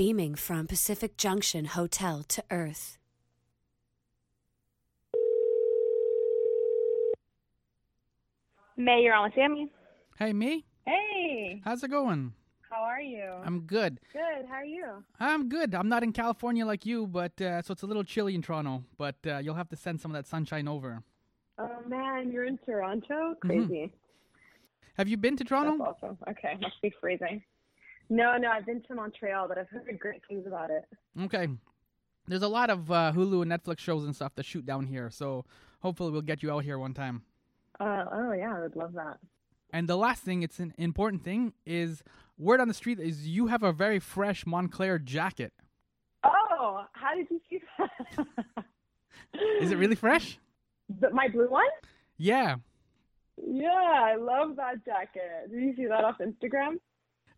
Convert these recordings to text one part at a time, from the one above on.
beaming from Pacific Junction Hotel to Earth. May, you're on with Sammy. Hey, me? Hey, How's it going? how are you? I'm good. good. How are you? I'm good. I'm not in California like you, but uh, so it's a little chilly in Toronto. But uh, you'll have to send some of that sunshine over. Oh man, you're in Toronto. Mm-hmm. Crazy. Have you been to That's Toronto? awesome. Okay, must be freezing. No, no, I've been to Montreal, but I've heard great things about it. Okay. There's a lot of uh, Hulu and Netflix shows and stuff that shoot down here, so hopefully we'll get you out here one time. Uh, oh yeah, I would love that. And the last thing, it's an important thing, is word on the street is you have a very fresh Moncler jacket. Oh, how did you see that? Is it really fresh? The- my blue one? Yeah. Yeah, I love that jacket. Did you see that off Instagram?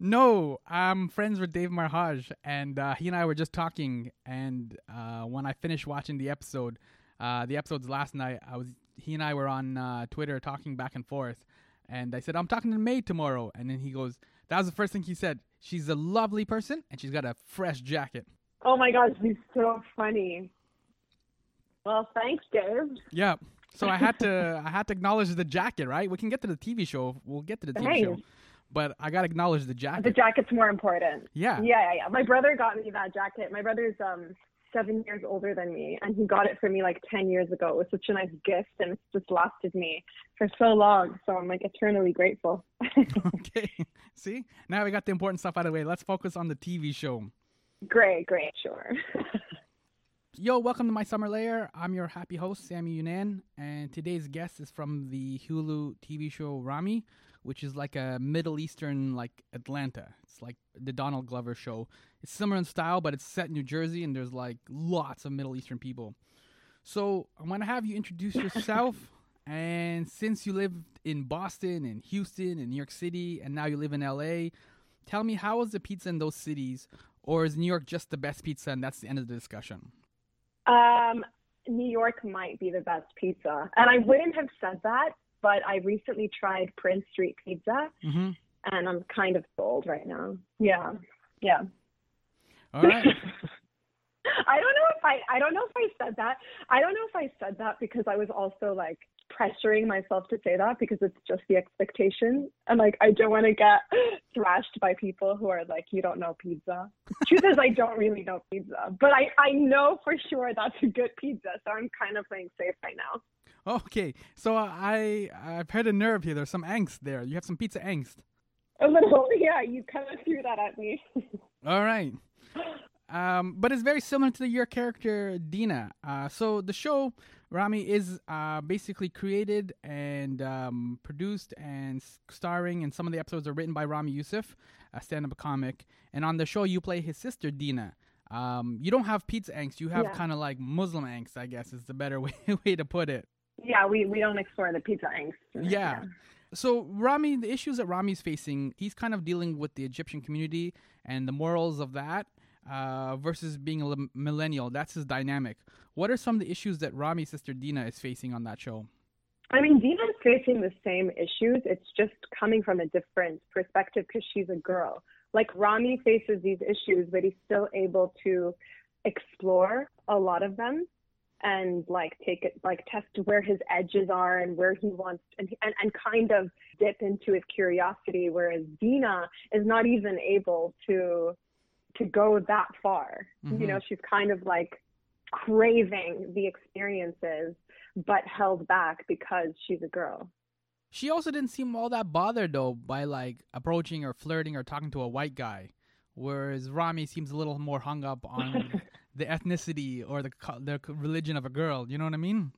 No, I'm friends with Dave Merheje, and uh, he and I were just talking. And uh, when I finished watching the episode, uh, the episodes last night, I was he and I were on uh, Twitter talking back and forth. And I said, "I'm talking to May tomorrow," and then he goes, "That was the first thing he said. She's a lovely person, and she's got a fresh jacket." Oh my gosh, he's so funny. Well, thanks, Dave. Yeah. So I had to I had to acknowledge the jacket, right? We can get to the TV show. We'll get to the TV show. But I gotta acknowledge the jacket. The jacket's more important. Yeah. Yeah, yeah, yeah. My brother got me that jacket. My brother's um seven years older than me, and he got it for me like ten years ago. It was such a nice gift, and it's just lasted me for so long. So I'm like eternally grateful. okay. See, now we got the important stuff out of the way. Let's focus on the TV show. great, great, sure. Yo, welcome to my Summer Lair. I'm your happy host, Sammy Younan, and today's guest is from the Hulu TV show Ramy, which is like a Middle Eastern, like Atlanta. It's like the Donald Glover show. It's similar in style, but it's set in New Jersey, and there's like lots of Middle Eastern people. So I'm gonna have you introduce yourself, and since you lived in Boston and Houston and New York City, and now you live in LA, tell me how is the pizza in those cities, or is New York just the best pizza, and that's the end of the discussion? um, New York might be the best pizza, and I wouldn't have said that, but I recently tried Prince Street Pizza, Mm-hmm. and I'm kind of sold right now. Yeah, yeah. All right. I don't know if I I don't know if I said that. I don't know if I said that because I was also like pressuring myself to say that because it's just the expectation. And like I don't want to get thrashed by people who are like, you don't know pizza. Truth is I don't really know pizza. But I, I know for sure that's a good pizza. So I'm kind of playing safe right now. Okay. So I I've heard a nerve here. There's some angst there. You have some pizza angst. A little yeah, you kind of threw that at me. All right. Um, but it's very similar to your character Dina. Uh, so the show Ramy is uh, basically created and um, produced and starring, and some of the episodes are written by Ramy Youssef, a stand-up comic. And on the show, you play his sister Dina. Um, you don't have pizza angst. You have Yeah. kind of like Muslim angst, I guess, is the better way way to put it. Yeah, we, we don't explore the pizza angst. Yeah. So Ramy, the issues that Ramy's facing, he's kind of dealing with the Egyptian community and the morals of that uh, versus being a millennial. That's his dynamic. What are some of the issues that Ramy's sister Dina is facing on that show? I mean, Dina's facing the same issues. It's just coming from a different perspective because she's a girl. Like Ramy faces these issues, but he's still able to explore a lot of them and like take it, like test where his edges are and where he wants, and and, and kind of dip into his curiosity. Whereas Dina is not even able to to go that far. You Mhm. know, she's kind of like craving the experiences but held back because she's a girl. She also didn't seem all that bothered though by like approaching or flirting or talking to a white guy, whereas Ramy seems a little more hung up on the ethnicity or the the religion of a girl. You know what I mean?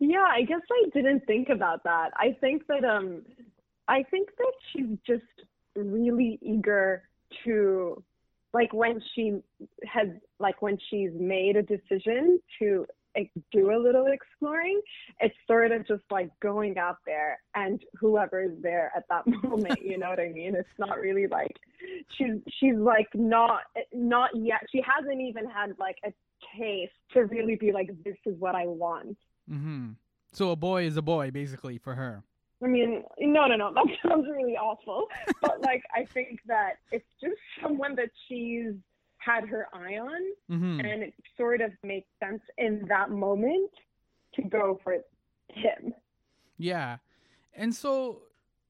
Yeah, I guess I didn't think about that. I think that um I think that she's just really eager to like when she has like when she's made a decision to do a little exploring, it's sort of just like going out there and whoever is there at that moment, you know what I mean? It's not really like she's she's like not not yet. She hasn't even had like a taste to really be like this is what I want. Mm-hmm. So a boy is a boy, basically, for her. I mean, no, no, no, that sounds really awful. But like, I think that it's just someone that she's had her eye on, hmm and it sort of makes sense in that moment to go for him. Yeah. And so,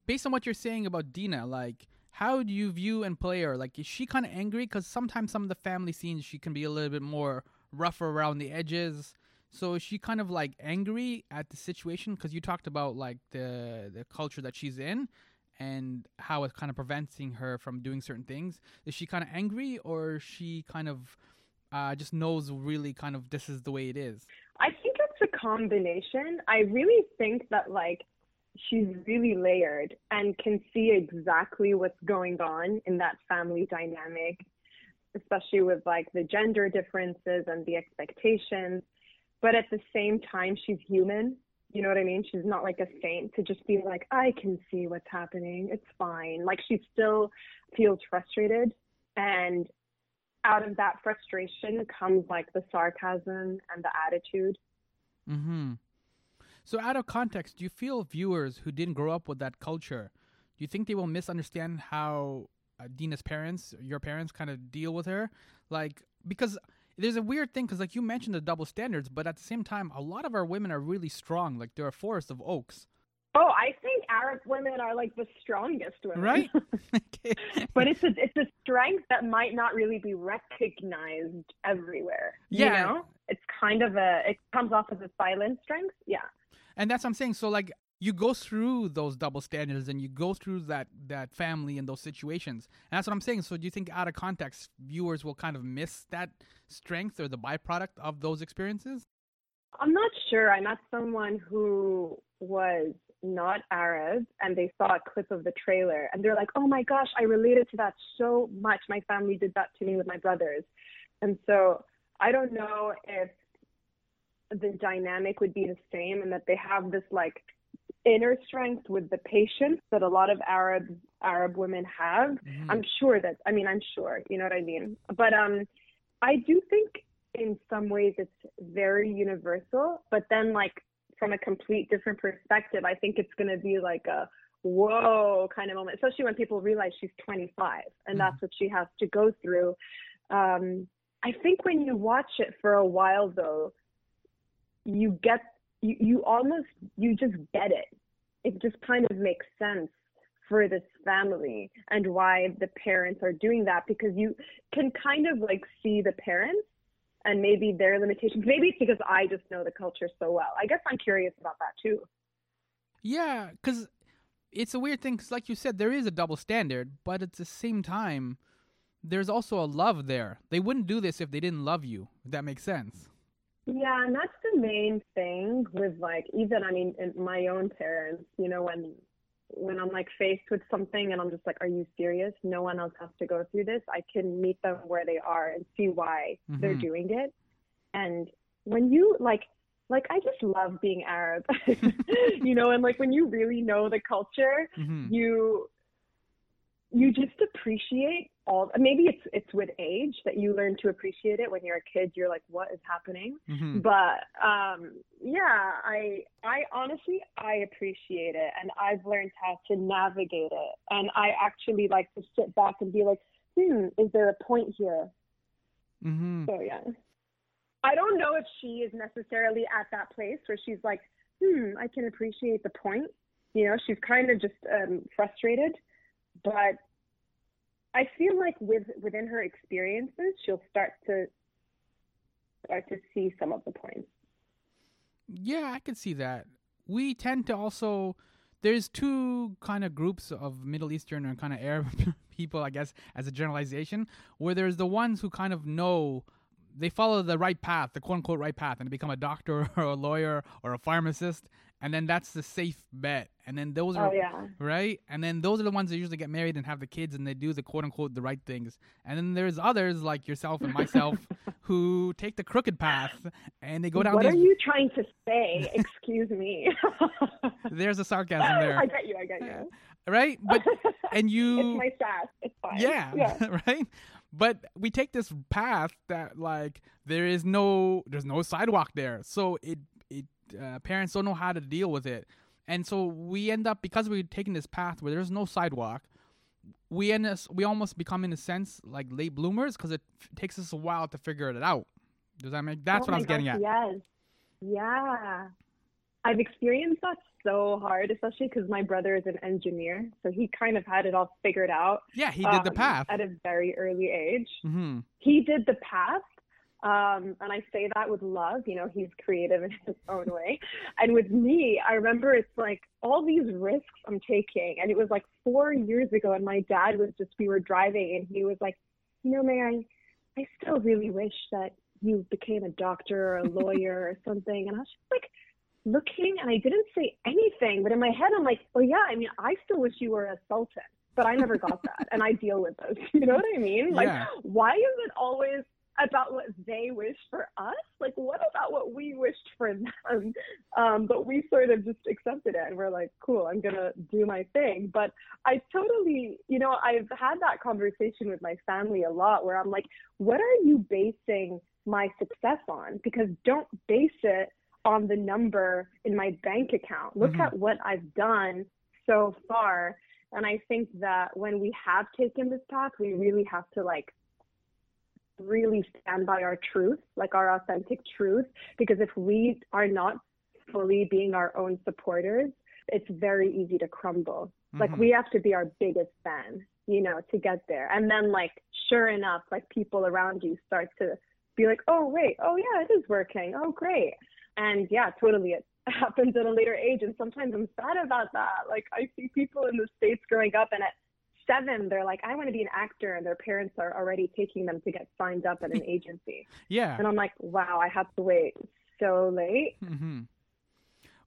based on what you're saying about Dina, like, how do you view and play her? Like, is she kind of angry? Because sometimes some of the family scenes, she can be a little bit more rougher around the edges. So is she kind of like angry at the situation? Because you talked about like the the culture that she's in and how it's kind of preventing her from doing certain things. Is she kind of angry, or she kind of uh, just knows really kind of this is the way it is? I think it's a combination. I really think that like she's really layered and can see exactly what's going on in that family dynamic, especially with like the gender differences and the expectations. But at the same time, she's human. You know what I mean? She's not like a saint to just be like, I can see what's happening. It's fine. Like she still feels frustrated. And out of that frustration comes like the sarcasm and the attitude. Mm-hmm. So, out of context, do you feel viewers who didn't grow up with that culture, do you think they will misunderstand how uh, Dina's parents, your parents, kind of deal with her? Like, because there's a weird thing, because like you mentioned the double standards, but at the same time, a lot of our women are really strong. Like, they're a forest of oaks, Oh, I think Arab women are like the strongest women. right? Okay. but it's a it's a strength that might not really be recognized everywhere. Yeah. You know? It's kind of a it comes off as a silent strength. Yeah. and that's what I'm saying. So, like, you go through those double standards and you go through that that family and those situations and that's what i'm saying so do you think out of context viewers will kind of miss that strength or the byproduct of those experiences I'm not sure. I met someone who was not Arab and they saw a clip of the trailer and they're like, oh my gosh, I related to that so much. My family did that to me with my brothers. And so I don't know if the dynamic would be the same and that they have this like inner strength with the patience that a lot of Arab Arab women have. Mhm. I'm sure that I mean I'm sure, you know what I mean. But um I do think in some ways it's very universal, but then like from a complete different perspective, I think it's gonna be like a whoa kind of moment, especially when people realize she's 25 and that's what she has to go through. Um, I think when you watch it for a while though, you get you, you almost you just get it. It just kind of makes sense for this family and why the parents are doing that because you can kind of like see the parents and maybe their limitations. Maybe it's because I just know the culture so well. I guess I'm curious about that too. yeah because it's a weird thing because like you said there is a double standard but at the same time there's also a love there they wouldn't do this if they didn't love you if that makes sense Yeah, and that's the main thing with like even I mean in my own parents, you know, when when I'm like faced with something and I'm just like, Are you serious? No one else has to go through this. I can meet them where they are and see why they're Mhm. doing it. And when you like like I just love being Arab. you know, and like when you really know the culture, hmm you you just appreciate all maybe it's it's with age that you learn to appreciate it. When you're a kid you're like what is happening? Hmm but um yeah i i honestly i appreciate it. And i've learned how to navigate it. And i actually like to sit back and be like hmm is there a point here? Hmm so yeah. I don't know if she is necessarily at that place where she's like hmm i can appreciate the point. You know she's kind of just um frustrated but i feel like with within her experiences she'll start to start to see some of the points Yeah, I could see that. We tend to also there's two kind of groups of Middle Eastern and kind of Arab people, I guess, as a generalization, where there's the ones who kind of know they follow the right path, the quote unquote right path, and become a doctor or a lawyer or a pharmacist, and then that's the safe bet. And then those are oh yeah right? And then those are the ones that usually get married and have the kids and they do the quote unquote the right things. And then there's others like yourself and myself who take the crooked path and they go down what these are you trying to say excuse me there's a sarcasm there. i get you i get you right? But and you it's my sass it's fine yeah, yeah right? But we take this path that like there is no there's no sidewalk there. So it it uh, parents don't know how to deal with it. And so we end up because we're taking this path where there's no sidewalk, we end us we almost become in a sense like late bloomers because it f- takes us a while to figure it out. Does that make? That's Oh what I was getting at. Yes. Yeah. I've experienced that so hard, especially because my brother is an engineer. So he kind of had it all figured out. Yeah, he did the um, path. At a very early age. hmm He did the path. Um, and I say that with love, you know, he's creative in his own way. And with me, I remember it's like all these risks I'm taking. And it was like four years ago, and my dad was just, we were driving, and he was like, you know, May, I, I still really wish that you became a doctor or a lawyer or something. And I was just like looking, and I didn't say anything. But in my head, I'm like, oh, yeah, I mean, I still wish you were a sultan. But I never got that, and I deal with those. You know what I mean? Like, Yeah. why is it always about what they wish for us? Like, what about what we wished for them? Um, but we sort of just accepted it and we're like, cool, I'm going to do my thing. But I totally, you know, I've had that conversation with my family a lot where I'm like, what are you basing my success on? Because don't base it on the number in my bank account. Look Mhm. at what I've done so far. And I think that when we have taken this path, we really have to like really stand by our truth, like our authentic truth, because if we are not fully being our own supporters, it's very easy to crumble. Like Mhm. we have to be our biggest fan, you know, to get there. And then like sure enough, like people around you start to be like, "Oh, wait. Oh, yeah, it is working. Oh, great." And yeah, totally. It happens at a later age. And sometimes I'm sad about that. Like I see people in the states growing up and at seven they're like i want to be an actor and their parents are already taking them to get signed up at an agency. Yeah. and i'm like wow i have to wait so late. Hmm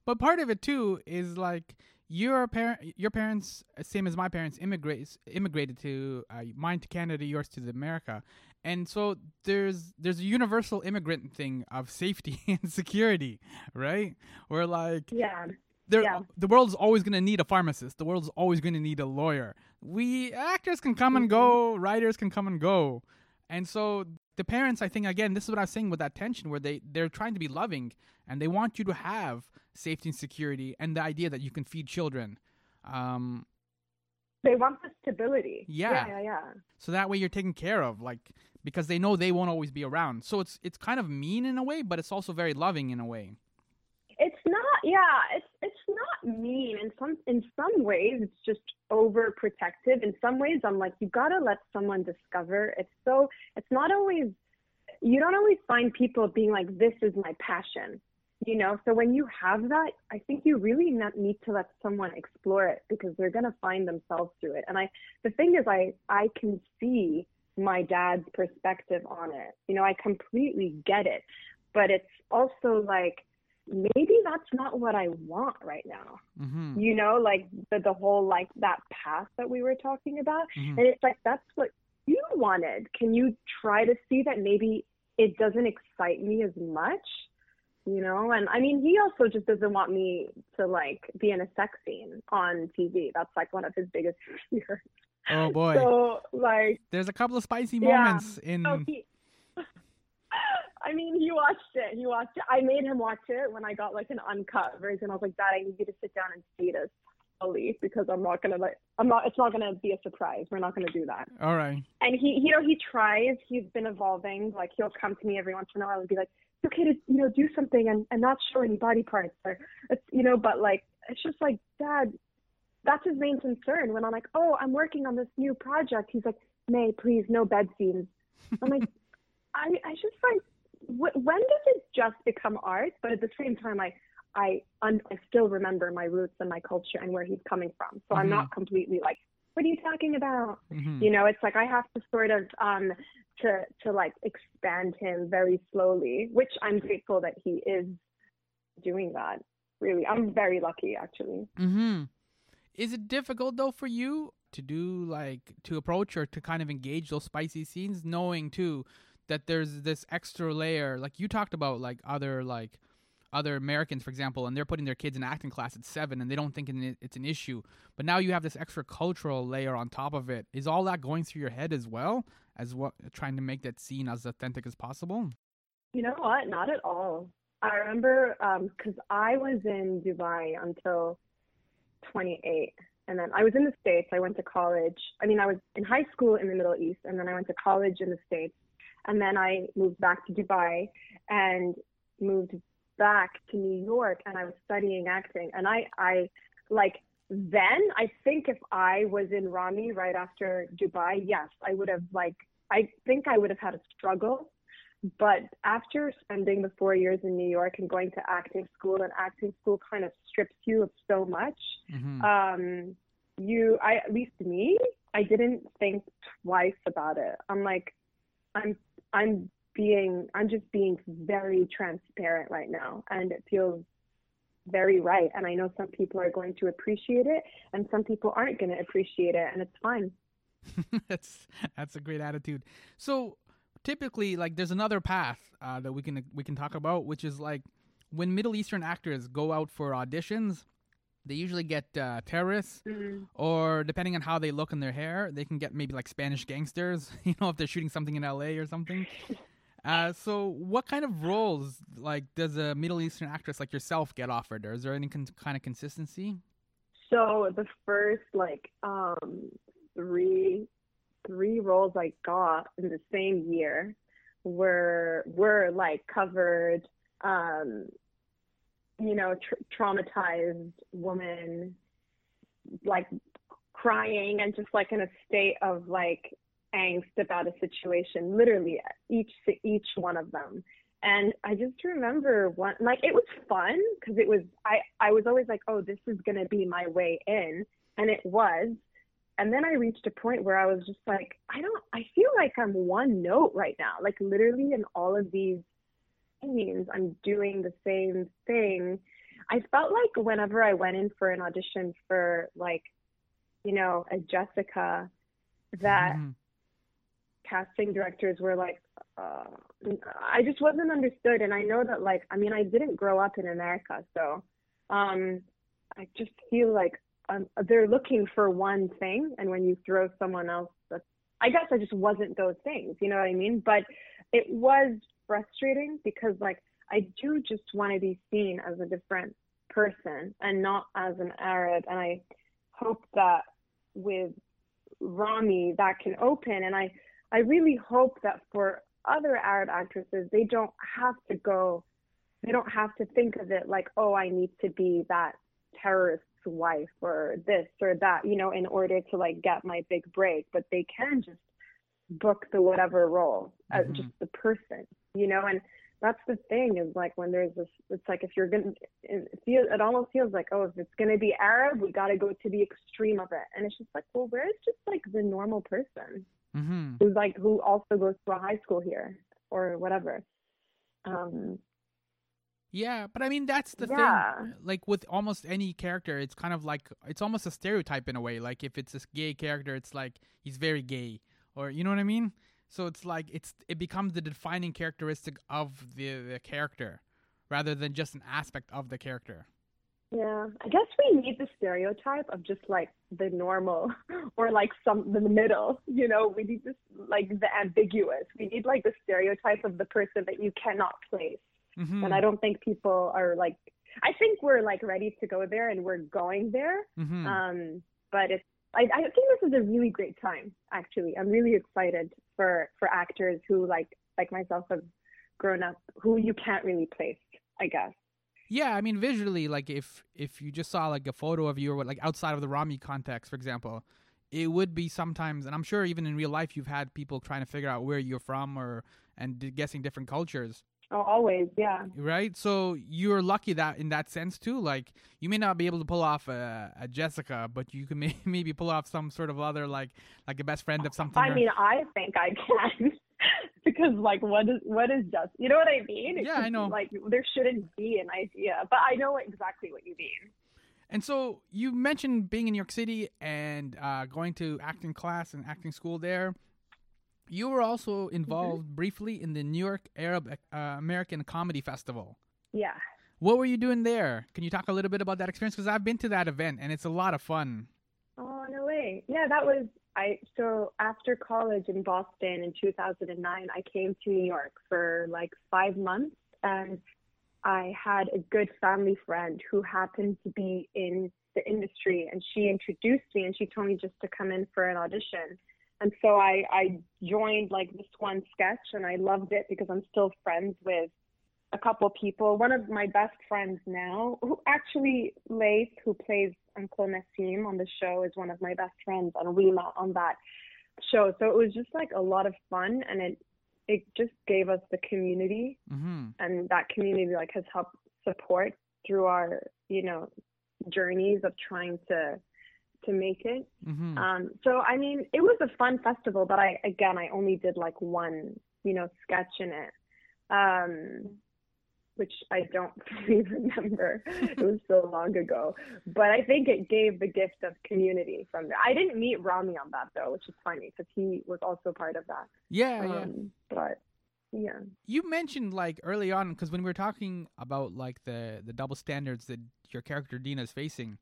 But part of it too is like your parent, your parents, same as my parents, immigrates immigrated to uh, mine to Canada, yours to America, and so there's there's a universal immigrant thing of safety and security, right? Where like yeah there, Yeah. the world's always going to need a pharmacist. The world's always going to need a lawyer. We actors can come and go, writers can come and go, and so the parents, I think, again, this is what I was saying with that tension, where they they're trying to be loving and they want you to have safety and security, and the idea that you can feed children. Um, they want the stability Yeah. yeah yeah, yeah. so that way you're taken care of, like because they know they won't always be around. So it's it's kind of mean in a way, but it's also very loving in a way. it's not yeah it's it's not mean. In some in some ways it's just overprotective. In some ways i'm like you gotta let someone discover. It's so it's not always you don't always find people being like this is my passion you know? So when you have that i think you really need to let someone explore it because they're going to find themselves through it. And i the thing is i i can see my dad's perspective on it you know i completely get it but it's also like maybe that's not what I want right now. hmm You know, like the the whole like that path that we were talking about. Mhm. And it's like that's what you wanted. Can you try to see that maybe it doesn't excite me as much? You know, and I mean he also just doesn't want me to like be in a sex scene on TV. That's like one of his biggest fears. Oh boy, So like there's a couple of spicy Yeah. moments in. Oh, he. I mean, he watched it. He watched it. I made him watch it when I got like an uncut version. I was like, Dad, I need you to sit down and see this slowly because I'm not gonna like, I'm not. It's not gonna be a surprise. We're not gonna do that. All right. And he, you know, he tries. He's been evolving. Like he'll come to me every once in a while and be like, "It's okay to, you know, do something and and not show any body parts or, it's, you know." But like, it's just like, Dad, that's his main concern. When I'm like, "Oh, I'm working on this new project," he's like, "May, please, no bed scenes." I'm like, I, I just like, wh- when does it just become art? But at the same time, I, I, un- I still remember my roots and my culture and where he's coming from. So I'm Mhm. not completely like, what are you talking about? hmm You know, it's like I have to sort of um to to like expand him very slowly, which I'm grateful that he is doing that. Really, I'm very lucky actually. hmm Is it difficult though for you to do like to approach or to kind of engage those spicy scenes, knowing too that there's this extra layer, like you talked about, like other like other Americans, for example, and they're putting their kids in acting class at seven, and they don't think it's an issue. But now you have this extra cultural layer on top of it. Is all that going through your head as well as what trying to make that scene as authentic as possible? You know what? Not at all. I remember um, because I was in Dubai until 28, and then I was in the States. I went to college. I mean, I was in high school in the Middle East, and then I went to college in the States. And then I moved back to Dubai and moved back to New York, and I was studying acting. And I, I like, then I think if I was in Ramy right after Dubai, yes, I would have, like, I think I would have had a struggle but after spending the four years in New York and going to acting school, and acting school kind of strips you of so much, mm-hmm. um, you, I at least me, I didn't think twice about it. I'm like, I'm, I'm being, I'm just being very transparent right now, and it feels very right. And I know some people are going to appreciate it, and some people aren't going to appreciate it, and it's fine. that's that's a great attitude. So typically like there's another path uh, that we can we can talk about, which is like when Middle Eastern actors go out for auditions, they usually get uh, terrorists, mm-hmm. or depending on how they look in their hair, they can get maybe like Spanish gangsters. You know, if they're shooting something in L.A. or something. Uh, so, what kind of roles like does a Middle Eastern actress like yourself get offered, or is there any con- kind of consistency? So the first like um, three three roles I got in the same year were were like covered um you know traumatized woman like crying and just like in a state of like angst about a situation literally each each one of them. And i just remember one like it was fun because it was i i was always like oh this is going to be my way in. And it was and then I reached a point where I was just like, I don't, I feel like I'm one note right now. Like literally in all of these scenes, I'm doing the same thing. I felt like whenever I went in for an audition for like, you know, a Jessica, that mm-hmm. casting directors were like, uh, I just wasn't understood. And I know that like, I mean, I didn't grow up in America, so um, I just feel like um, they're looking for one thing, and when you throw someone else, I guess I just wasn't those things. You know what I mean? But it was frustrating because like I do just want to be seen as a different person and not as an Arab, and I hope that with Ramy that can open, and I I really hope that for other Arab actresses they don't have to go they don't have to think of it like oh I need to be that terrorist wife or this or that, you know, in order to like get my big break, but they can just book the whatever role as mm-hmm. just the person, you know, and that's the thing is like when there's this, it's like if you're gonna, it feels, it almost feels like, oh, if it's gonna be Arab, we got to go to the extreme of it, and it's just like, well, where's just like the normal person mm-hmm. who's like who also goes to a high school here or whatever. Um, yeah, but I mean that's the yeah. thing. Like with almost any character, it's kind of like it's almost a stereotype in a way. Like if it's a gay character, it's like he's very gay, or you know what I mean. So it's like it's it becomes the defining characteristic of the the character, rather than just an aspect of the character. Yeah, I guess we need the stereotype of just like the normal, or like some the middle. You know, we need this like the ambiguous. We need like the stereotype of the person that you cannot place Mm-hmm. And I don't think people are like, I think we're like ready to go there and we're going there. Mm-hmm. Um, but it's, I, I think this is a really great time, actually. I'm really excited for, for actors who like, like myself have grown up, who you can't really place, I guess. Yeah, I mean visually, like if if you just saw like a photo of you or what, like outside of the Ramy context, for example, it would be sometimes, and I'm sure even in real life, you've had people trying to figure out where you're from or and guessing different cultures. Oh, always, yeah. Right. So you're lucky that in that sense too. Like you may not be able to pull off a, a Jessica, but you can may, maybe pull off some sort of other like like a best friend of something. I or... mean, I think I can. because like what is what is just you know what I mean? yeah, I know. Like there shouldn't be an idea, but I know exactly what you mean. And so you mentioned being in New York City and uh, going to acting class and acting school there. You were also involved mm-hmm. briefly in the New York Arab uh, American Comedy Festival. Yeah. What were you doing there? Can you talk a little bit about that experience? Because I've been to that event and it's a lot of fun. Oh no way! Yeah, that was I. So after college in Boston in 2009, I came to New York for like five months, and I had a good family friend who happened to be in the industry and she introduced me and she told me just to come in for an audition. And so I, I joined like this one sketch and I loved it because I'm still friends with a couple people. One of my best friends now, who actually Laith, who plays Uncle Naseem on the show, is one of my best friends, and we met on that show. So it was just like a lot of fun, and it it just gave us the community, mm-hmm. and that community like has helped support through our you know journeys of trying to to make it. Mm-hmm. Um, so I mean, it was a fun festival, but I again I only did like one you know sketch in it. Um, which I don't really remember. it was so long ago. But I think it gave the gift of community from there. I didn't meet Ramy on that though, which is funny because he was also part of that. Yeah, um, yeah. But yeah. You mentioned like early on because when we were talking about like the the double standards that your character Dina is facing,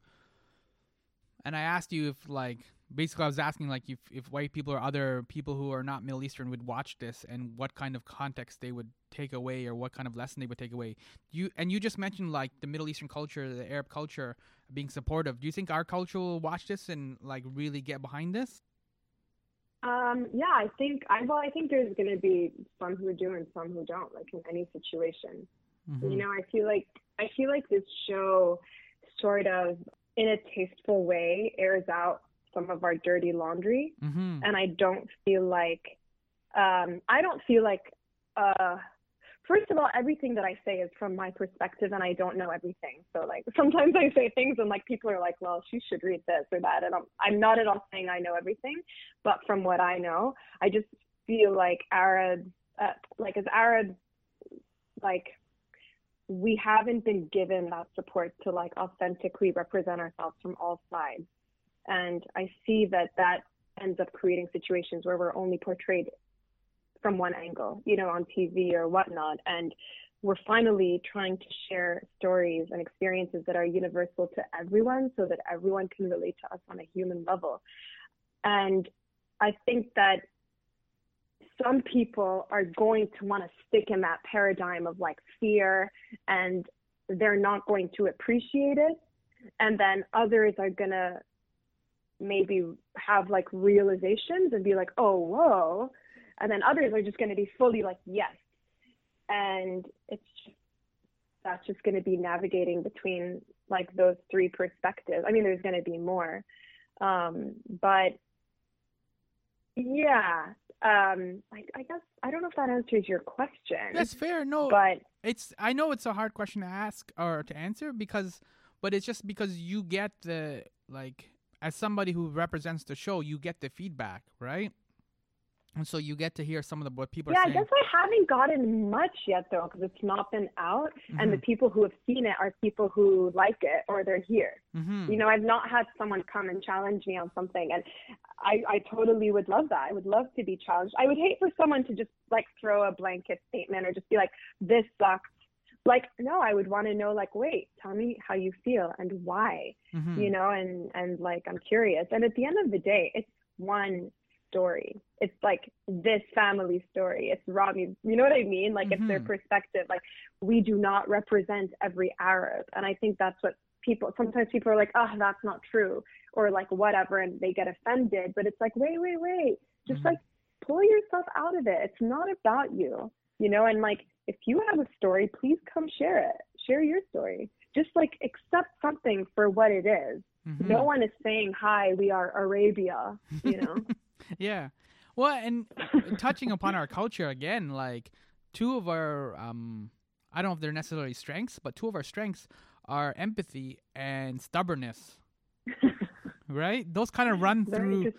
and I asked you if like basically I was asking like if if white people or other people who are not Middle Eastern would watch this and what kind of context they would take away or what kind of lesson they would take away. You and you just mentioned like the Middle Eastern culture, the Arab culture being supportive. Do you think our culture will watch this and like really get behind this? Um, yeah, I think I well, I think there's going to be some who do and some who don't, like in any situation. Mm-hmm. You know, I feel like I feel like this show sort of in a tasteful way airs out some of our dirty laundry. Mm-hmm. and i don't feel like um i don't feel like uh first of all everything that i say is from my perspective and i don't know everything. So like sometimes i say things and like people are like well she should read this or that. And i'm i'm not at all saying i know everything but from what i know i just feel like arabs uh, like as arabs like we haven't been given that support to like authentically represent ourselves from all sides. And I see that that ends up creating situations where we're only portrayed from one angle, you know, on TV or whatnot. And we're finally trying to share stories and experiences that are universal to everyone so that everyone can relate to us on a human level. And I think that some people are going to want to stick in that paradigm of like fear and they're not going to appreciate it. And then others are going to maybe have like realizations and be like, oh, whoa. And then others are just going to be fully like, yes. And it's just, that's just going to be navigating between like those three perspectives. I mean, there's going to be more. Um, but yeah, um, I, I, guess I don't know if that answers your question. That's fair. No, but it's I know it's a hard question to ask or to answer because, but it's just because you get the like as somebody who represents the show, you get the feedback, right? And so you get to hear some of the what people yeah, are saying. I guess I haven't gotten much yet though, because it's not been out, mm-hmm. and the people who have seen it are people who like it or they're here. Mm-hmm. You know, I've not had someone come and challenge me on something, and I, I totally would love that. I would love to be challenged. I would hate for someone to just like throw a blanket statement or just be like, "This sucks." Like, no, I would want to know, like, wait, tell me how you feel and why. Mm-hmm. You know, and and like I'm curious. And at the end of the day, it's one story. It's like this family story. It's Ramy. You know what I mean? Like mm-hmm. it's their perspective. Like we do not represent every Arab, and I think that's what people. Sometimes people are like, "Oh, that's not true," or like whatever, and they get offended. But it's like, wait, wait, wait. Just mm-hmm. like pull yourself out of it. It's not about you. You know, and like if you have a story, please come share it. Share your story. Just like accept something for what it is. Mm-hmm. No one is saying, "Hi, we are Arabia." You know. yeah. Well, and touching upon our culture again, like two of our um I don't know if they're necessarily strengths, but two of our strengths are empathy and stubbornness. right? Those kind of run Very through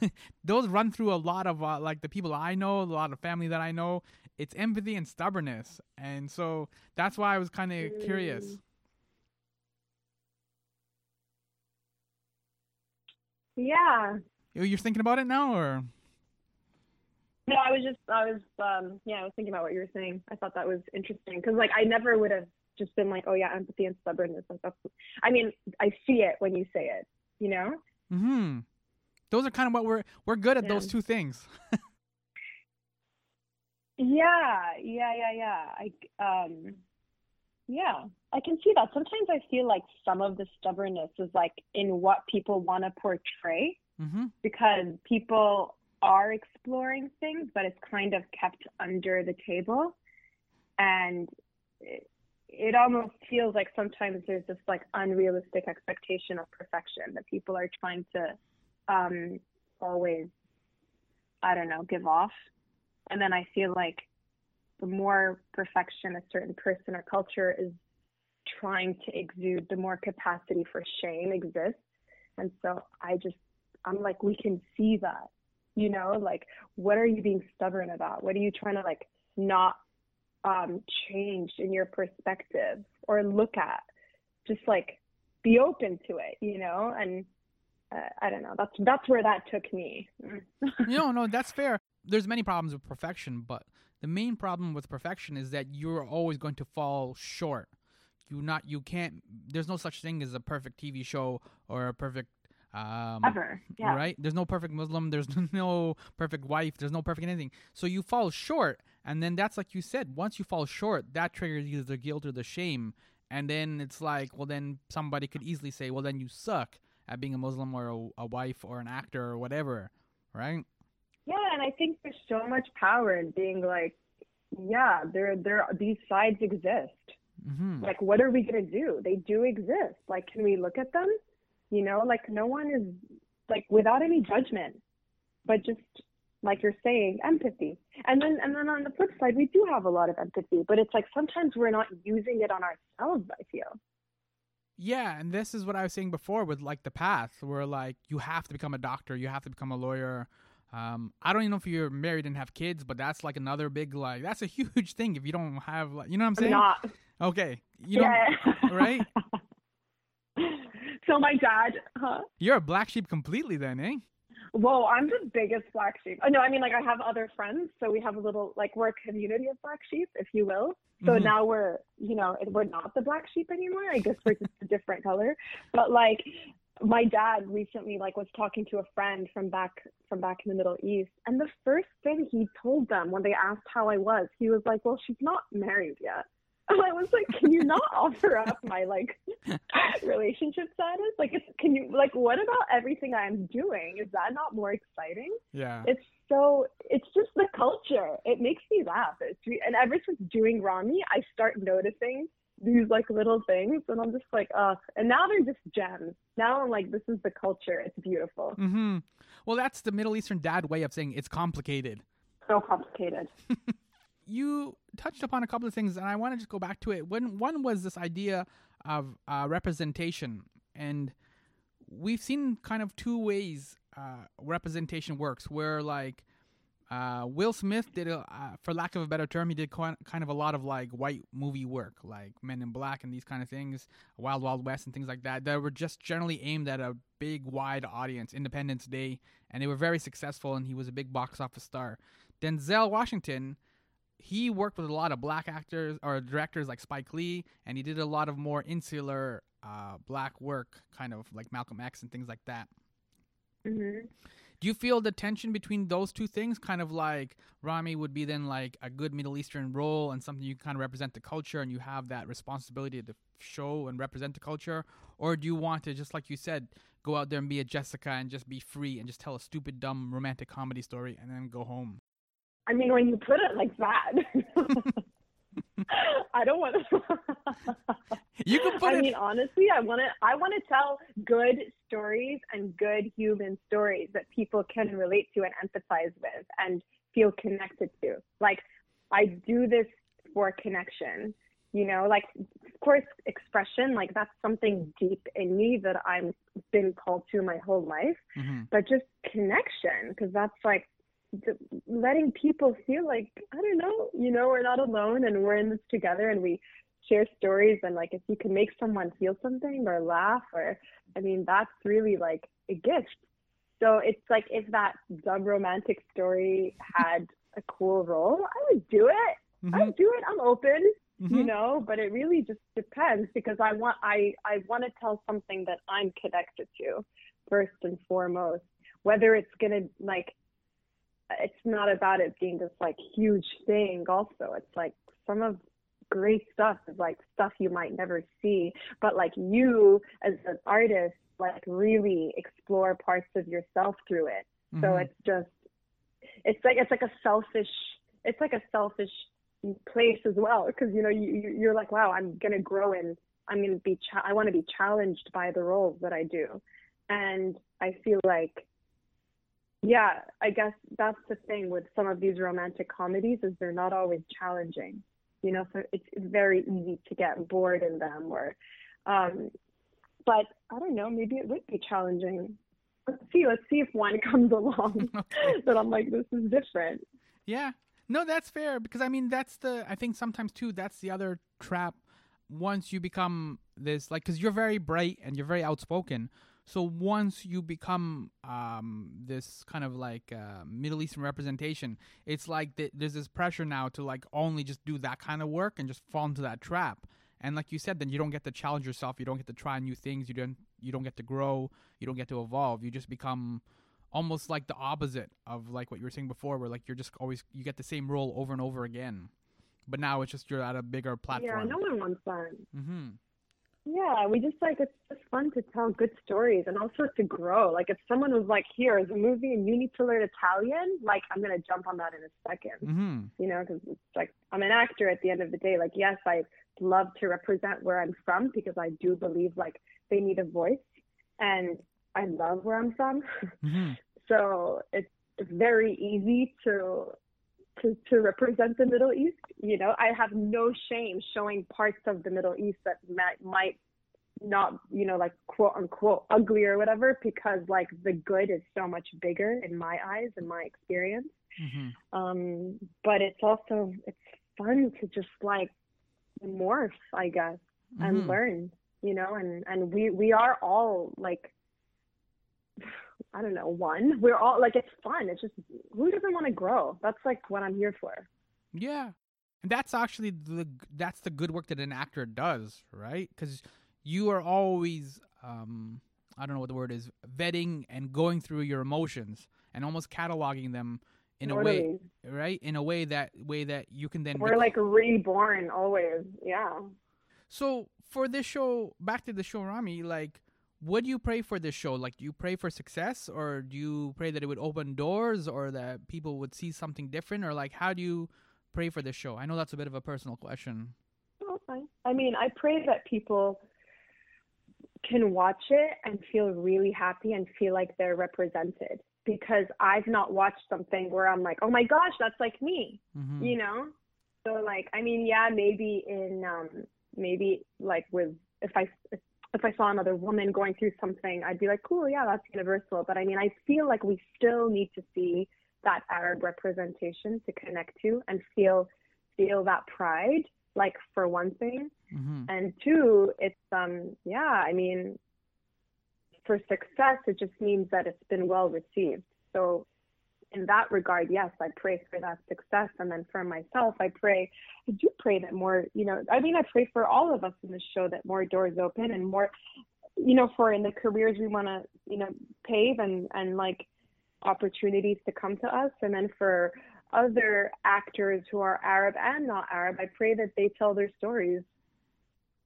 those run through a lot of uh, like the people I know, a lot of family that I know. It's empathy and stubbornness, and so that's why I was kind of Mm. curious. Yeah. You- You're thinking about it now, or No, I was just, I was, um, yeah, I was thinking about what you were saying. I thought that was interesting because, like, I never would have just been like, oh yeah, empathy and stubbornness. Like that's, I mean, I see it when you say it, you know. hmm, those are kind of what we're we're good at those two things. Yeah, yeah, yeah, yeah. I, um, Yeah, I can see that. Sometimes I feel like some of the stubbornness is like in what people want to portray Mm-hmm. because people are exploring things, but it's kind of kept under the table. And it, it almost feels like sometimes there's this like unrealistic expectation of perfection that people are trying to um, always, I don't know, give off. And then I feel like the more perfection a certain person or culture is trying to exude, the more capacity for shame exists. And so I just, I'm like, we can see that, you know, like, what are you being stubborn about? What are you trying to like not um, change in your perspective or look at? Just like be open to it, you know, and uh, I don't know. That's that's where that took me. no, no, that's fair. There's many problems with perfection, but the main problem with perfection is that you're always going to fall short. You not you can't. There's no such thing as a perfect TV show or a perfect. Um, Ever, yeah. Right? There's no perfect Muslim. There's no perfect wife. There's no perfect anything. So you fall short, and then that's like you said. Once you fall short, that triggers either the guilt or the shame, and then it's like, well, then somebody could easily say, well, then you suck at being a Muslim or a, a wife or an actor or whatever, right? Yeah, and I think there's so much power in being like, yeah, there, there, these sides exist. Mm-hmm. Like, what are we gonna do? They do exist. Like, can we look at them? You know, like no one is like without any judgment, but just like you're saying, empathy. And then, and then on the flip side, we do have a lot of empathy, but it's like sometimes we're not using it on ourselves. I feel. Yeah, and this is what I was saying before with like the path, where like you have to become a doctor, you have to become a lawyer. Um, I don't even know if you're married and have kids, but that's like another big like that's a huge thing if you don't have like you know what I'm saying? I'm not. Okay, you know, yeah. right? so my dad, huh? You're a black sheep completely, then, eh? Whoa, I'm the biggest black sheep. Oh, no, I mean like I have other friends, so we have a little like we're a community of black sheep, if you will. So Mhm. now we're, you know, we're not the black sheep anymore. I guess we're just a different color. But like my dad recently like was talking to a friend from back from back in the Middle East, and the first thing he told them when they asked how I was, he was like, "Well, she's not married yet." I was like, "Can you not offer up my like relationship status? Like, can you like what about everything I'm doing? Is that not more exciting?" Yeah. it's so it's just the culture it makes me laugh it's and ever since doing Ramy i start noticing these like little things and i'm just like uh and now they're just gems now i'm like this is the culture it's beautiful Mm-hmm. Well, that's the Middle Eastern dad way of saying it's complicated. so complicated you touched upon a couple of things, and I want to just go back to it. When one was this idea of uh, representation, and we've seen kind of two ways uh, representation works. Where like uh, Will Smith did, a, uh, for lack of a better term, he did kind of a lot of like white movie work, like Men in Black and these kind of things, Wild Wild West and things like that. That were just generally aimed at a big, wide audience. Independence Day, and they were very successful, and he was a big box office star. Denzel Washington he worked with a lot of black actors or directors like Spike Lee, and he did a lot of more insular uh, black work, kind of like Malcolm X and things like that. hmm Do you feel the tension between those two things? Kind of like Ramy would be then like a good Middle Eastern role and something you kind of represent the culture and you have that responsibility to show and represent the culture? Or do you want to, just like you said, go out there and be a Jessica and just be free and just tell a stupid, dumb romantic comedy story and then go home? I mean when you put it like that i don't want to You can put I it. mean, honestly, I want to. I want to tell good stories and good human stories that people can relate to and empathize with and feel connected to. Like, I do this for connection. You know, like of course, expression. Like that's something deep in me that I'm been called to my whole life. Mhm. But just connection, because that's like letting people feel like I don't know. You know, we're not alone and we're in this together and we share stories and like if you can make someone feel something or laugh or I mean that's really like a gift. So it's like if that dumb romantic story had a cool role, I would do it. I Mhm. would do it. I'm open, you Mhm. know, but it really just depends because I want I I want to tell something that I'm connected to first and foremost. Whether it's gonna like it's not about it being this like huge thing also. It's like some of great stuff is like stuff you might never see. But like you as an artist, like really explore parts of yourself through it. Mm-hmm. So it's just it's like it's like a selfish it's like a selfish place as well because you know you you're like wow I'm gonna grow and I'm gonna be cha- I want to be challenged by the roles that I do, and I feel like yeah I guess that's the thing with some of these romantic comedies is they're not always challenging. You know so it's, it's very easy to get bored in them or um but I don't know maybe it would be challenging. Let's see let's see if one comes along that I'm like this is different. Yeah. No, that's fair because I mean that's the I think sometimes too that's the other trap. Once you become this like because you're very bright and you're very outspoken, so once you become um, this kind of like uh, Middle Eastern representation, it's like th- there's this pressure now to like only just do that kind of work and just fall into that trap. And like you said, then you don't get to challenge yourself. You don't get to try new things. You don't. You don't get to grow. You don't get to evolve. You just become almost like the opposite of like what you were saying before, where like you're just always you get the same role over and over again, but now it's just you're at a bigger platform. Yeah, no one wants that. Mm-hmm. Yeah, we just like it's just fun to tell good stories and also to grow. Like if someone was like, "Here is a movie and you need to learn Italian," like I'm gonna jump on that in a 2nd mm-hmm. You know, because it's like I'm an actor at the end of the day. Like yes, I love to represent where I'm from because I do believe like they need a voice and I love where I'm from. Mm-hmm. so it's, it's very easy to, to to represent the Middle East. You know, I have no shame showing parts of the Middle East that might might not, you know, like quote unquote ugly or whatever, because like the good is so much bigger in my eyes and my experience. Mm-hmm. Um, but it's also it's fun to just like morph, I guess, mm-hmm. and learn, you know, and and we we are all like I don't know, one. We're all like it's fun. It's just who doesn't want to grow? That's like what I'm here for. Yeah. And that's actually the that's the good work that an actor does, right? Cuz you are always um I don't know what the word is, vetting and going through your emotions and almost cataloging them in totally. a way right? In a way that way that you can then We're like reborn always. Yeah. So for this show, back to the show Ramy, like what do you pray for this show? Like, do you pray for success, or do you pray that it would open doors, or that people would see something different, or like, how do you pray for this show? I know that's a bit of a personal question. Okay. I mean, I pray that people can watch it and feel really happy and feel like they're represented because I've not watched something where I'm like, oh my gosh, that's like me, mm-hmm. you know? So like, I mean, yeah, maybe in um, maybe like with if I if I saw another woman going through something, I'd be like, cool, yeah, that's universal. But I mean, I feel like we still need to see that Arab representation to connect to and feel feel that pride, like for one thing. Mm-hmm. And two, it's um yeah, I mean for success it just means that it's been well received. So in that regard, yes, I pray for that success. And then for myself, I pray, I do pray that more, you know, I mean, I pray for all of us in the show that more doors open and more, you know, for in the careers we want to, you know, pave and, and like opportunities to come to us. And then for other actors who are Arab and not Arab, I pray that they tell their stories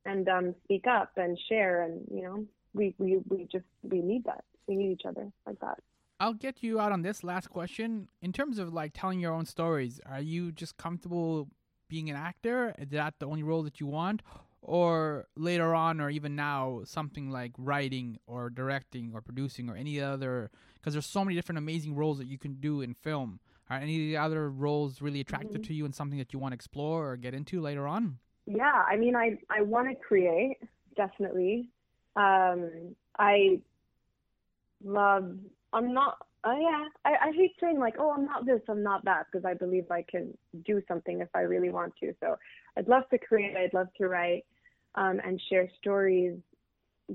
and um, speak up and share. And, you know, we, we, we just, we need that. We need each other like that. I'll get you out on this last question. In terms of like telling your own stories, are you just comfortable being an actor? Is that the only role that you want? Or later on, or even now, something like writing or directing or producing or any other? Because there's so many different amazing roles that you can do in film. Are any of the other roles really attractive mm-hmm. to you and something that you want to explore or get into later on? Yeah, I mean, I I want to create definitely. Um, I love I'm not. Uh, yeah, I, I hate saying like, oh, I'm not this, I'm not that, because I believe I can do something if I really want to. So I'd love to create, I'd love to write, um, and share stories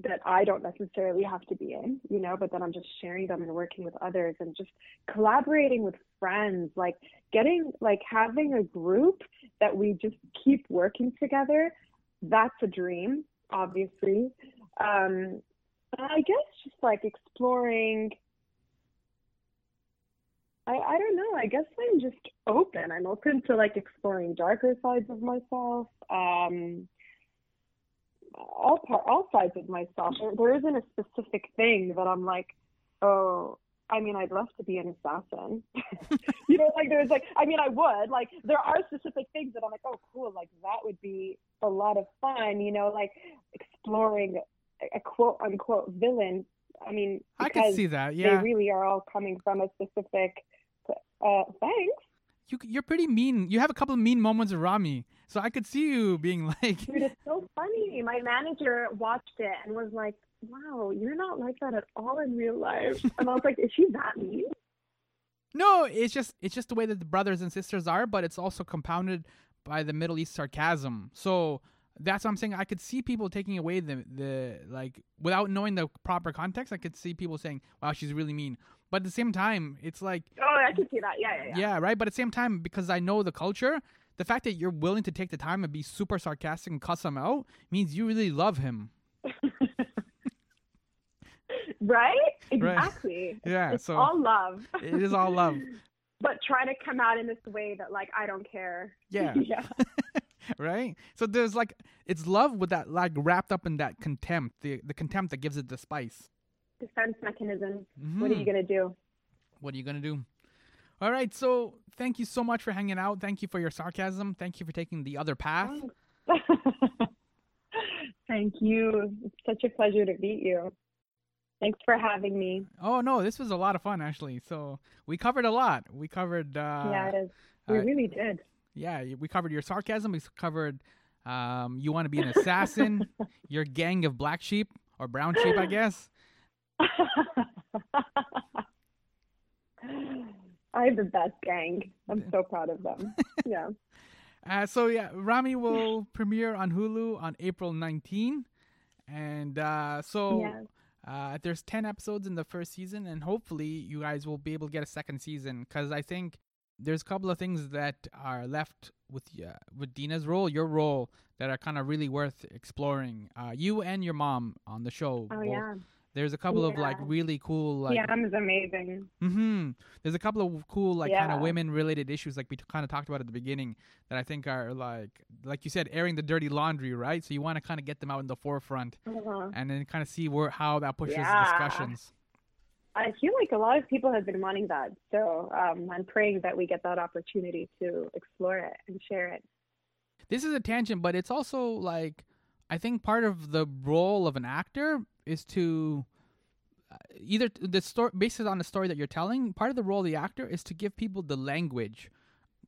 that I don't necessarily have to be in, you know, but then I'm just sharing them and working with others and just collaborating with friends, like getting, like having a group that we just keep working together. That's a dream, obviously. Um, I guess just like exploring I, I don't know. I guess I'm just open. I'm open to like exploring darker sides of myself. Um, all part, all sides of myself. There, there isn't a specific thing that I'm like, oh. I mean, I'd love to be an assassin. you know, like there's like, I mean, I would. Like, there are specific things that I'm like, oh, cool. Like that would be a lot of fun. You know, like exploring a, a quote unquote villain. I mean, I can see that. Yeah, they really are all coming from a specific uh, thanks. You, you're pretty mean. You have a couple of mean moments around me, so I could see you being like. Dude, it's so funny. My manager watched it and was like, "Wow, you're not like that at all in real life." And I was like, "Is she that mean?" No, it's just it's just the way that the brothers and sisters are, but it's also compounded by the Middle East sarcasm. So that's what I'm saying. I could see people taking away the the like without knowing the proper context. I could see people saying, "Wow, she's really mean." But at the same time, it's like oh, I can see that. Yeah, yeah, yeah. Yeah, right. But at the same time, because I know the culture, the fact that you're willing to take the time and be super sarcastic and cuss him out means you really love him. right? Exactly. Right. Yeah. It's so all love. it is all love. But try to come out in this way that like I don't care. Yeah. yeah. right? So there's like it's love with that like wrapped up in that contempt, the the contempt that gives it the spice defense mechanism. Mm-hmm. What are you going to do? What are you going to do? All right. So thank you so much for hanging out. Thank you for your sarcasm. Thank you for taking the other path. thank you. It's such a pleasure to meet you. Thanks for having me. Oh no, this was a lot of fun actually. So we covered a lot. We covered. Uh, yeah, it is. We uh, really did. Yeah, we covered your sarcasm. We covered. Um, you want to be an assassin. your gang of black sheep or brown sheep, I guess. I have the best gang. I'm so proud of them. Yeah. Uh, so yeah, Ramy will premiere on Hulu on April 19, and uh, so uh, there's 10 episodes in the first season, and hopefully you guys will be able to get a second season because I think there's a couple of things that are left with uh, with Dena's role, your role, that are kind of really worth exploring. Uh, you and your mom on the show. Oh yeah there's a couple yeah. of like really cool like Yeah, is amazing. Mhm. There's a couple of cool like yeah. kind of women related issues like we t- kind of talked about at the beginning that I think are like like you said airing the dirty laundry, right? So you want to kind of get them out in the forefront uh-huh. and then kind of see where how that pushes yeah. discussions. I feel like a lot of people have been wanting that. So um, I'm praying that we get that opportunity to explore it and share it. This is a tangent, but it's also like I think part of the role of an actor is to uh, either the story based on the story that you're telling. Part of the role of the actor is to give people the language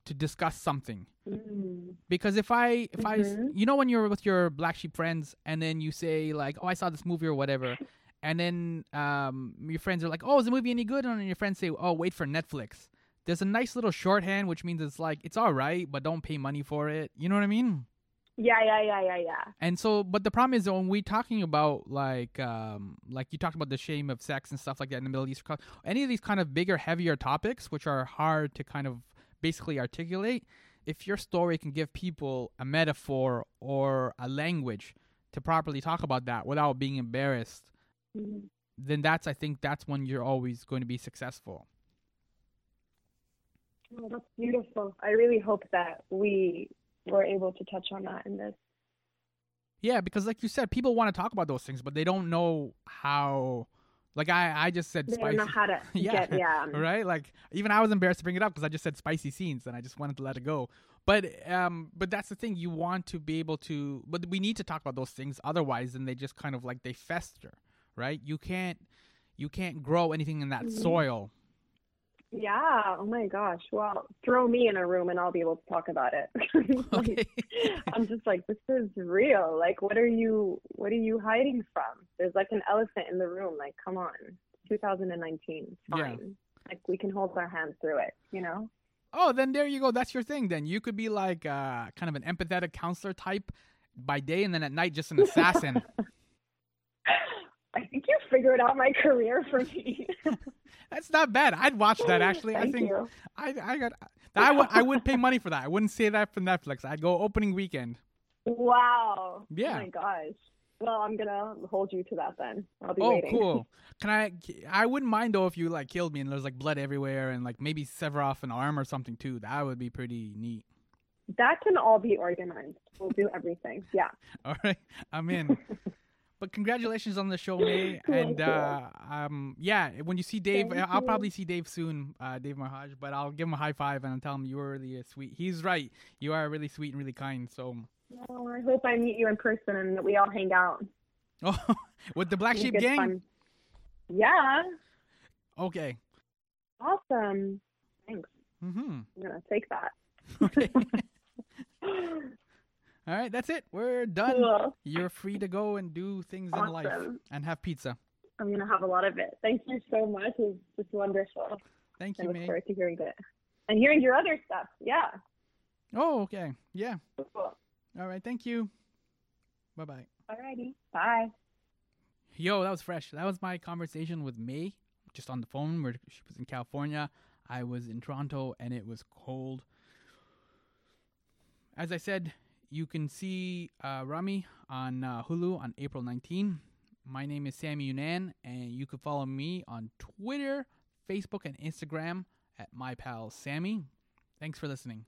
to discuss something. Mm. Because if I if mm-hmm. I you know when you're with your black sheep friends and then you say like oh I saw this movie or whatever and then um your friends are like oh is the movie any good and your friends say oh wait for Netflix. There's a nice little shorthand which means it's like it's all right but don't pay money for it. You know what I mean? Yeah, yeah, yeah, yeah, yeah. And so, but the problem is when we're talking about like, um, like you talked about the shame of sex and stuff like that in the Middle East, any of these kind of bigger, heavier topics, which are hard to kind of basically articulate. If your story can give people a metaphor or a language to properly talk about that without being embarrassed, mm-hmm. then that's I think that's when you're always going to be successful. Oh, that's beautiful. I really hope that we we're able to touch on that in this. Yeah, because like you said, people want to talk about those things, but they don't know how. Like I, I just said they spicy. don't know how to yeah, get, yeah. right. Like even I was embarrassed to bring it up because I just said spicy scenes and I just wanted to let it go. But um, but that's the thing. You want to be able to, but we need to talk about those things. Otherwise, then they just kind of like they fester, right? You can't, you can't grow anything in that mm-hmm. soil yeah. Oh my gosh. Well, throw me in a room and I'll be able to talk about it. okay. I'm just like, this is real. Like, what are you? What are you hiding from? There's like an elephant in the room. Like, come on, 2019. Fine. Yeah. Like, we can hold our hands through it. You know. Oh, then there you go. That's your thing. Then you could be like uh, kind of an empathetic counselor type by day, and then at night just an assassin. I think you figured out my career for me. That's not bad. I'd watch that actually. Thank I think you. I I got I would I would pay money for that. I wouldn't say that for Netflix. I'd go opening weekend. Wow. Yeah. Oh my gosh. Well, I'm gonna hold you to that then. I'll be Oh, waiting. cool. Can I? I wouldn't mind though if you like killed me and there's like blood everywhere and like maybe sever off an arm or something too. That would be pretty neat. That can all be organized. We'll do everything. Yeah. All right, I'm in. But congratulations on the show, May. And uh, um, yeah, when you see Dave, Thank I'll you. probably see Dave soon, uh, Dave Merheje. But I'll give him a high five and I'll tell him you were really sweet. He's right. You are really sweet and really kind. So, Oh, I hope I meet you in person and that we all hang out. oh, with the Black Sheep gang. fun. Yeah. Okay. Awesome. Thanks. Mm-hmm. I'm gonna take that. Okay. All right, that's it. We're done. Cool. You're free to go and do things in life and have pizza. I'm gonna have a lot of it. Thank you so much. It was just wonderful. Thank I you, look May. forward to hearing it and hearing your other stuff. Yeah. Oh, okay. Yeah. Cool. All right. Thank you. Bye bye. Alrighty. Bye. Yo, that was fresh. That was my conversation with May, just on the phone. Where she was in California, I was in Toronto, and it was cold. As I said, you can see uh, Ramy on uh, Hulu on April 19. My name is Sammy Younan, and you can follow me on Twitter, Facebook, and Instagram at my pal Sammy. Thanks for listening.